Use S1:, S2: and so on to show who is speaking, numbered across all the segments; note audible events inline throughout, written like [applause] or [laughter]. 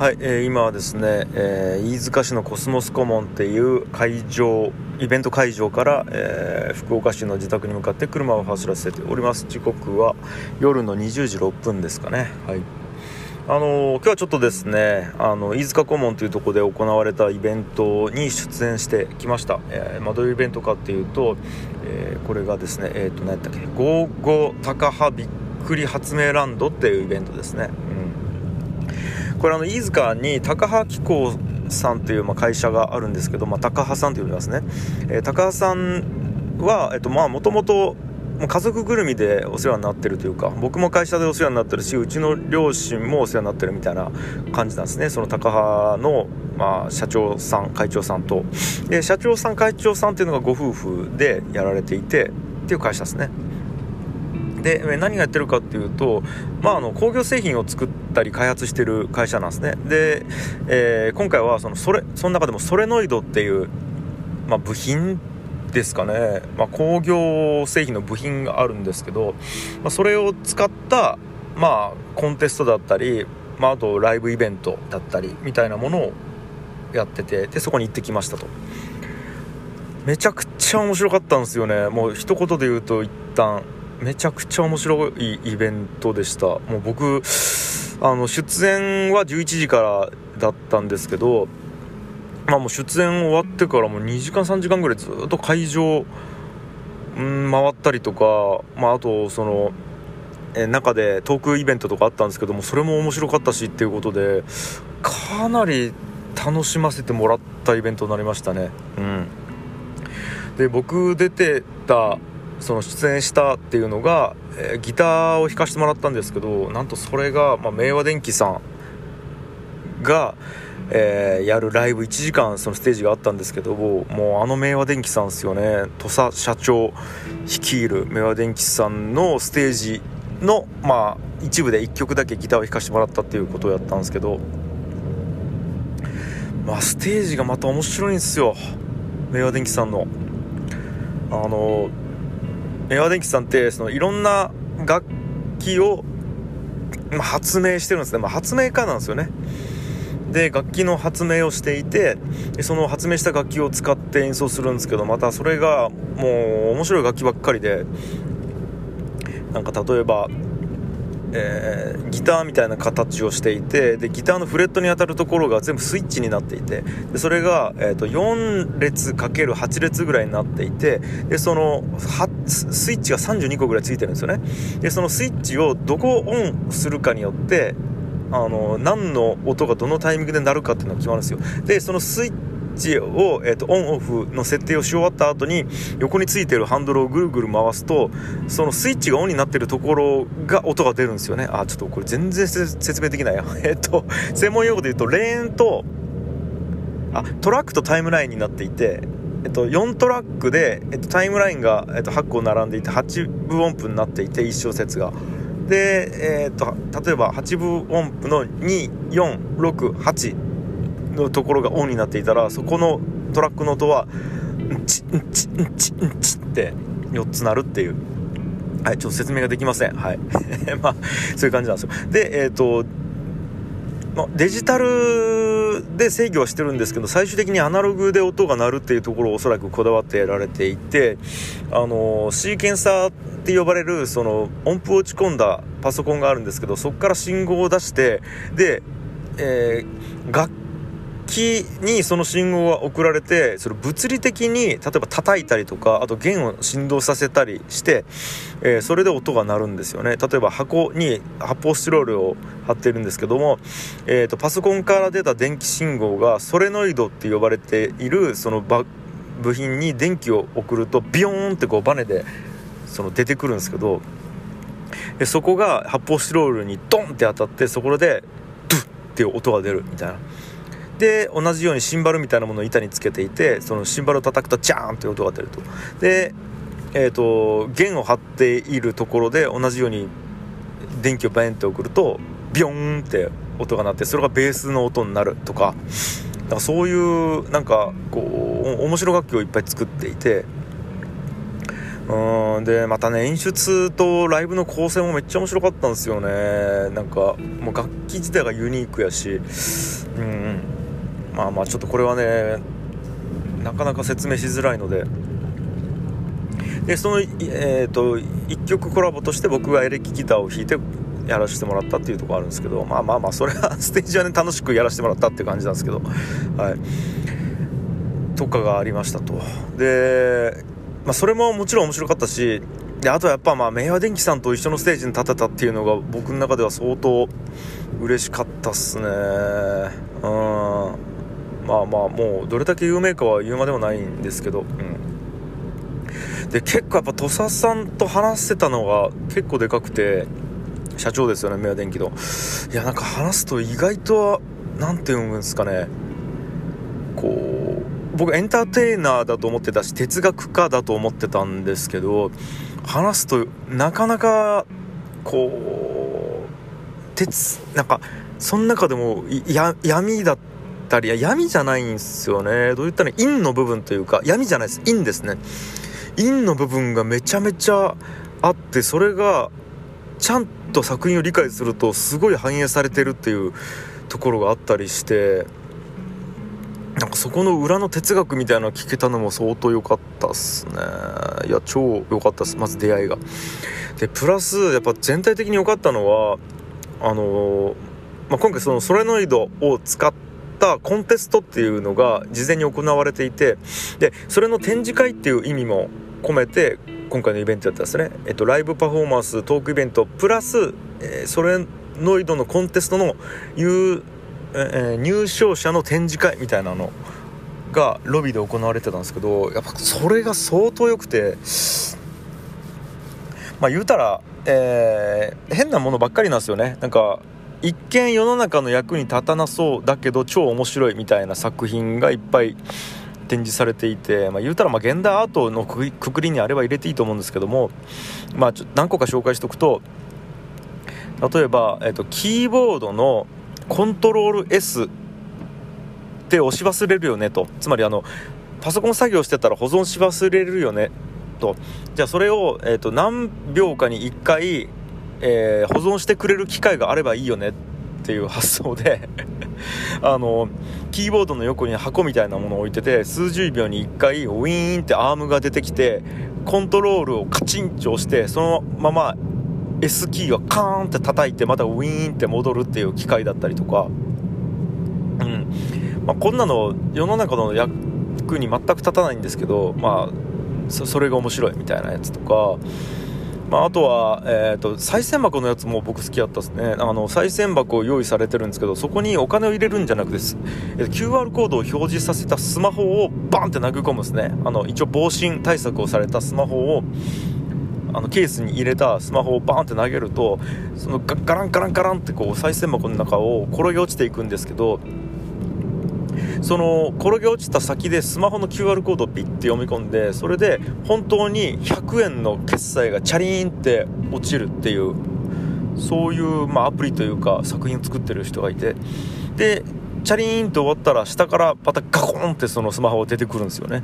S1: はい、えー、今はですね、えー、飯塚市のコスモスコモンっていう会場イベント会場から、えー、福岡市の自宅に向かって車を走らせております。時刻は夜の20時6分ですかね。はい。あのー、今日はちょっとですねあの飯塚顧問というところで行われたイベントに出演してきました、えーまあ、どういうイベントかっていうと、えー、これがですねえっ、ー、と何やったっけ「ゴーゴー高葉びっくり発明ランド」っていうイベントですね、これあの飯塚に高羽機構さんという、まあ、会社があるんですけど、まあ、高羽さんと呼びますね、えー、高羽さんは、えっと、まあもともと家族ぐるみでお世話になってるというか僕も会社でお世話になってるしうちの両親もお世話になってるみたいな感じなんですね。その高羽の、まあ、社長さん会長さんと。で社長さん会長さんっていうのがご夫婦でやられていてっていう会社ですね。で何がやってるかっていうと、まあ、あの工業製品を作ってたり開発してる会社なんですね。で、えー、今回はそのそれその中でもソレノイドっていう、まあ、部品ですかね、まあ、工業製品の部品があるんですけど、まあ、それを使った、まあ、コンテストだったり、まあ、あとライブイベントだったりみたいなものをやっててでそこに行ってきましたと。めちゃくちゃ面白かったんですよね。もう一言で言うと一旦めちゃくちゃ面白いイベントでした。もう僕あの出演は11時からだったんですけどまあもう出演終わってからもう2時間3時間ぐらいずっと会場、ん、回ったりとか、まあ、あとそのえ中でトークイベントとかあったんですけどもそれも面白かったしっていうことでかなり楽しませてもらったイベントになりましたね。うん。で僕出てたその出演したっていうのが、えー、ギターを弾かせてもらったんですけどなんとそれが、まあ、明和電機さんが、えー、やるライブ1時間そのステージがあったんですけどもうあの明和電機さんですよね。土佐社長率いる明和電機さんのステージのまあ一部で1曲だけギターを弾かせてもらったっていうことをやったんですけどまあステージがまた面白いんですよ。明和電機さんの。あのエア電機さんってそのいろんな楽器を、発明してるんですね、まあ、発明家なんですよね。で楽器の発明をしていてその発明した楽器を使って演奏するんですけどまたそれがもう面白い楽器ばっかりでなんか例えばえー、ギターみたいな形をしていてでギターのフレットに当たるところが全部スイッチになっていてでそれが、えーと、4列 ×8 列ぐらいになっていてでそのスイッチが32個ぐらいついてるんですよね。でそのスイッチをどこをオンするかによってあの何の音がどのタイミングで鳴るかっていうのが決まるんですよ。でそのスイッチを、えーと、オンオフの設定をし終わった後に横についてるハンドルをぐるぐる回すとそのスイッチがオンになってるところが音が出るんですよね。あちょっとこれ全然説明できない。や [laughs] えっ、と専門用語で言うとレーンとあトラックとタイムラインになっていてえっと、4トラックで、えっと、タイムラインが、えっと、8個並んでいて8分音符になっていて1小節が。で、えっと、例えば8分音符の2468のところがオンになっていたらそこのトラックの音はんちんちんちんちって4つ鳴るっていう。はいちょっと説明ができません。はい。[laughs] まあそういう感じなんですよ。でえっ、ー、とまデジタルで制御はしてるんですけど最終的にアナログで音が鳴るっていうところをおそらくこだわってやられていてあのシーケンサーって呼ばれるその音符を打ち込んだパソコンがあるんですけどそこから信号を出してで、えー、楽器にその信号が送られてそれ物理的に例えば叩いたりとかあと弦を振動させたりして、えー、それで音が鳴るんですよね例えば箱に発泡スチロールを貼ってるんですけども、えーと、パソコンから出た電気信号がソレノイドって呼ばれているその部品に電気を送るとビヨーンってこうバネでその出てくるんですけどでそこが発泡スチロールにドンって当たってそこでドゥッっていう音が出るみたいな。で同じようにシンバルみたいなものを板につけていてそのシンバルを叩くとジャーンという音が出ると。で、えーと、弦を張っているところで同じように電気をバンって送るとビョーンって音が鳴ってそれがベースの音になるとか。だかそういうなんかこう面白楽器をいっぱい作っていて。うんでまたね演出とライブの構成もめっちゃ面白かったんですよね。なんかもう楽器自体がユニークやし。うん。まあまあちょっとこれはねなかなか説明しづらいので。でその、えーと、1曲コラボとして僕がエレキギターを弾いてやらせてもらったっていうところあるんですけどまあまあまあそれは [laughs] ステージはね楽しくやらせてもらったっていう感じなんですけど。はい。とかがありましたと。で、まあ、それももちろん面白かったしであとはやっぱまあ明和電機さんと一緒のステージに立てたっていうのが僕の中では相当嬉しかったっすね。うん。まあまあもうどれだけ有名かは言うまでもないんですけど。うん。で結構やっぱ土佐さんと話せたのが結構でかくて社長ですよね明和電機の。いやなんか話すと意外と何て読むんですかね。こう僕エンターテイナーだと思ってたし哲学家だと思ってたんですけど話すとなかなかこう鉄なんかその中でも闇だったたり闇じゃないんですよね。どう言ったら陰の部分というか闇じゃないです。陰ですね。陰の部分がめちゃめちゃあってそれがちゃんと作品を理解するとすごい反映されてるっていうところがあったりしてなんかそこの裏の哲学みたいなの聞けたのも相当良かったっすね。いや超良かったっす。まず出会いが。でプラスやっぱ全体的に良かったのはあのー、まあ、今回そのソレノイドを使ってったコンテストっていうのが事前に行われていてでそれの展示会っていう意味も込めて今回のイベントやったんですね、えっと、ライブパフォーマンストークイベントプラス、えー、ソレノイドのコンテストの、えー、入賞者の展示会みたいなのがロビーで行われてたんですけどやっぱそれが相当良くてまあ言うたら、えー、変なものばっかりなんですよね。なんか一見世の中の役に立たなそうだけど超面白いみたいな作品がいっぱい展示されていて、まあ、言うたらまあ現代アートのくくりにあれば入れていいと思うんですけども、まあ、ちょ何個か紹介しておくと例えば、えっと、キーボードのコントロール S って押し忘れるよねと。つまりあのパソコン作業してたら保存し忘れるよねと。じゃあそれを、えっと、何秒かに1回えー、保存してくれる機会があればいいよねっていう発想で [laughs] あのキーボードの横に箱みたいなものを置いてて数十秒に1回ウィーンってアームが出てきてコントロールをカチンと押してそのまま S キーをカーンって叩いてまたウィーンって戻るっていう機械だったりとか、うん。まあ、こんなの世の中の役に全く立たないんですけど、まあ、それが面白いみたいなやつとか。まあ、あとは、えーと、賽銭箱のやつも僕好きだったですね。あの賽銭箱を用意されてるんですけどそこにお金を入れるんじゃなくて、えー、QR コードを表示させたスマホをバンって投げ込むんですね。あの一応防振対策をされたスマホをあのケースに入れたスマホをバーンって投げるとそのガランガランガランってこう賽銭箱の中を転げ落ちていくんですけどその転げ落ちた先でスマホの QR コードをピッて読み込んでそれで本当に100円の決済がチャリーンって落ちるっていうそういう、まあ、アプリというか作品を作ってる人がいてでチャリーンと終わったら下からまたガコンってそのスマホが出てくるんですよね。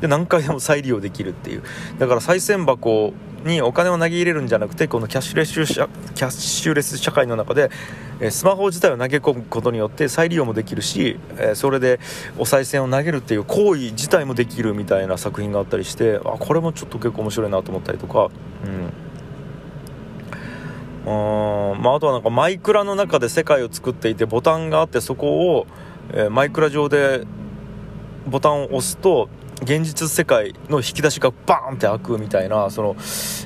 S1: で何回でも再利用できるっていう。だから賽銭箱にお金を投げ入れるんじゃなくてこのキャッシュレス社キャッシュレス社会の中でスマホ自体を投げ込むことによって再利用もできるしそれでお賽銭を投げるっていう行為自体もできるみたいな作品があったりしてあこれもちょっと結構面白いなと思ったりとか。うん。うんまあ、あとはなんかマイクラの中で世界を作っていてボタンがあってそこを、えー、マイクラ上でボタンを押すと現実世界の引き出しがバーンって開くみたいなその、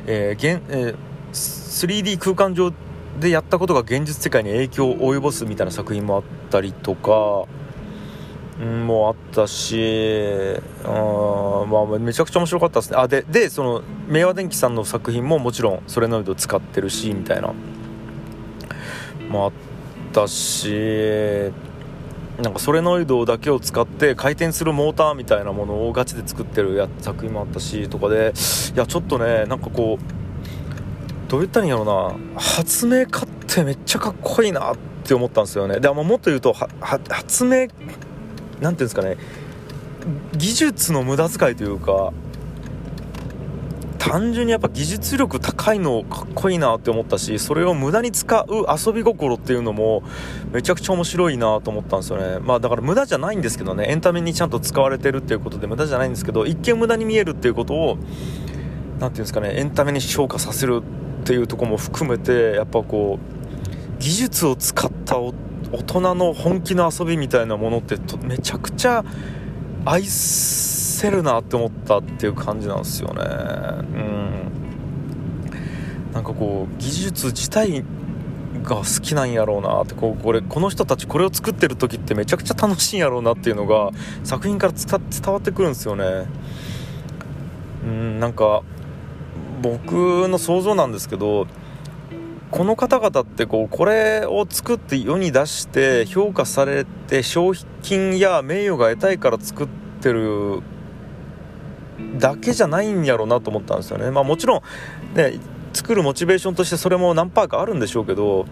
S1: えー現えー、3D 空間上でやったことが現実世界に影響を及ぼすみたいな作品もあったりとか、うん、もあったしあ、まあ、めちゃくちゃ面白かったですね。あででその明和電機さんの作品ももちろんそれのイド使ってるしみたいなもあったしなんかソレノイドだけを使って回転するモーターみたいなものをガチで作ってるや作品もあったしとかでいやちょっとねなんかこうどう言ったらいいんやろうな発明家ってめっちゃかっこいいなって思ったんですよね。でももっと言うと発明なんていうんですかね技術の無駄遣いというか単純にやっぱ技術力高いのかっこいいなって思ったしそれを無駄に使う遊び心っていうのもめちゃくちゃ面白いなと思ったんですよね。まあだから無駄じゃないんですけどね。エンタメにちゃんと使われてるっていうことで無駄じゃないんですけど一見無駄に見えるっていうことを何て言うんですかねエンタメに昇華させるっていうとこも含めてやっぱこう技術を使った大人の本気の遊びみたいなものってめちゃくちゃ愛すせるなって思ったっていう感じなんですよね。うん。なんかこう技術自体が好きなんやろうなってこうこれこの人たちこれを作ってる時ってめちゃくちゃ楽しいんやろうなっていうのが作品から伝わってくるんですよね。うんなんか僕の想像なんですけどこの方々ってこうこれを作って世に出して評価されて商品や名誉が得たいから作ってるだけじゃないんやろうなと思ったんですよね。まあ、もちろん、ね、作るモチベーションとしてそれも何パーかあるんでしょうけど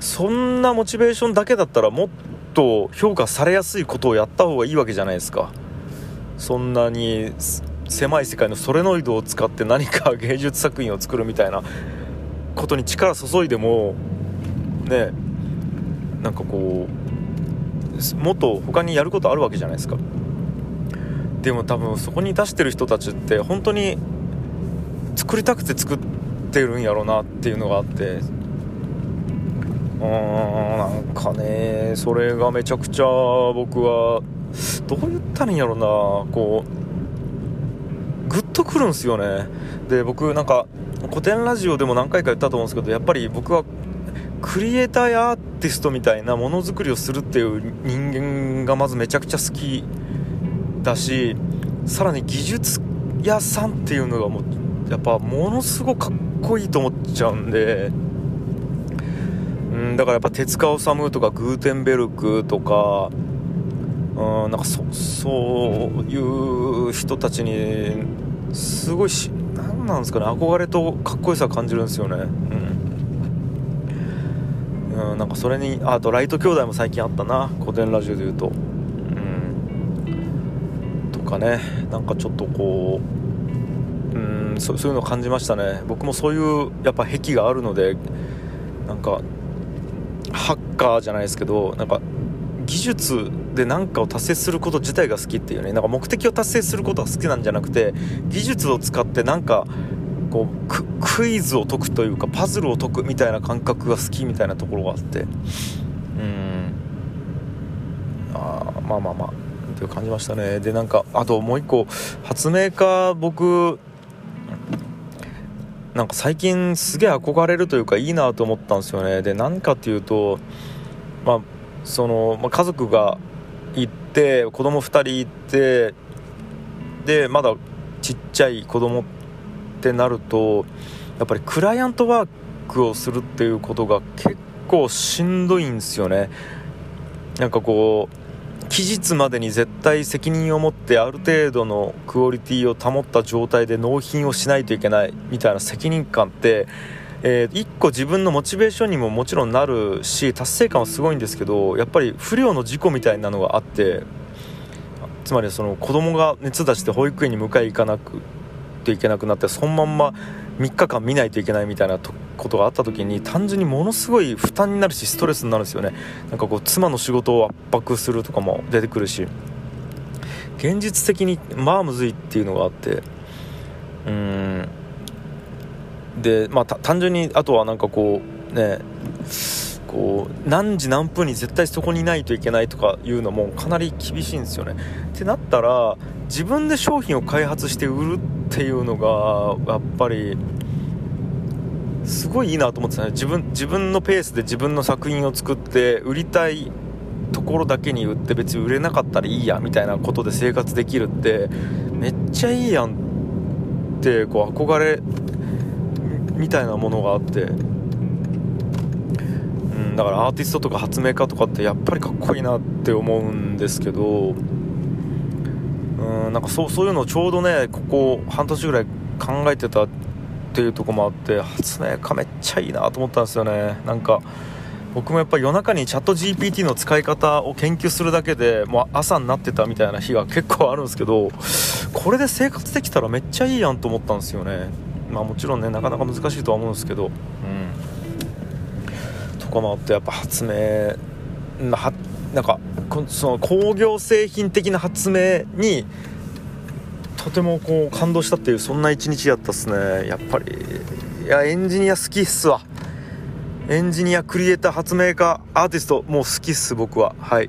S1: そんなモチベーションだけだったらもっと評価されやすいことをやった方がいいわけじゃないですか。そんなに狭い世界のソレノイドを使って何か芸術作品を作るみたいなことに力注いでもねなんかこうもっと他にやることあるわけじゃないですかでも多分そこに出してる人たちって本当に作りたくて作ってるんやろうなっていうのがあって。うーんなんかねそれがめちゃくちゃ僕はどう言ったらいいんやろうな。こうグッとくるんですよね。で僕なんか古典ラジオでも何回か言ったと思うんですけどやっぱり僕はクリエイターやアーティストみたいなものづくりをするっていう人間がまずめちゃくちゃ好き。だしさらに技術屋さんっていうのがもうやっぱものすごくかっこいいと思っちゃうんで。うんだからやっぱ手塚治虫とかグーテンベルクとかうんなんかそそういう人たちにすごいし何なんですかね憧れとかっこよさ感じるんですよね。うん、うん、なんかそれにあとライト兄弟も最近あったな古典ラジオで言うとうんと。かね。なんかちょっとこううんそういうのを感じましたね。僕もそういうやっぱ癖があるのでなんかハッカーじゃないですけどなんか技術で何かを達成すること自体が好きっていうね。なんか目的を達成することが好きなんじゃなくて技術を使ってなんかこうクイズを解くというかパズルを解くみたいな感覚が好きみたいなところがあって。うん。あまあまあまあ。っていう感じましたね。でなんかあともう一個発明家僕なんか最近すげえ憧れるというかいいなと思ったんですよね。で何かっていうとまあその、まあ、家族が行って子供2人行ってでまだちっちゃい子供ってなるとやっぱりクライアントワークをするっていうことが結構しんどいんですよね。なんかこう期日までに絶対責任を持ってある程度のクオリティを保った状態で納品をしないといけないみたいな責任感ってえー、1個自分のモチベーションにももちろんなるし達成感はすごいんですけどやっぱり不良の事故みたいなのがあってつまりその子供が熱出して保育園に迎え行かなくていけなくなってそのまんま3日間見ないといけないみたいなことがあった時に単純にものすごい負担になるしストレスになるんですよね。なんかこう妻の仕事を圧迫するとかも出てくるし現実的にまあむずいっていうのがあってうーん。でまあ単純にあとはなんかこうねこう何時何分に絶対そこにいないといけないとかいうのもかなり厳しいんですよね。ってなったら自分で商品を開発して売るってていうのがやっぱりすごいいいなと思ってたね。自分自分のペースで自分の作品を作って売りたいところだけに売って別に売れなかったらいいやみたいなことで生活できるってめっちゃいいやんってこう憧れみたいなものがあって、うん、だからアーティストとか発明家とかってやっぱりかっこいいなって思うんですけど、なんかそうそういうのをちょうどねここ半年ぐらい考えてたっていうとこもあって発明家めっちゃいいなと思ったんですよね。なんか僕もやっぱ夜中にチャット GPT の使い方を研究するだけでもう朝になってたみたいな日が結構あるんですけどこれで生活できたらめっちゃいいやんと思ったんですよね。まあもちろんねなかなか難しいとは思うんですけどうん。とかもあってやっぱ発明はなんかその工業製品的な発明にとてもこう感動したっていうそんな一日やったっすね。やっぱりいやエンジニア好きっすわ。エンジニアクリエイター発明家アーティストもう好きっす僕は。はい。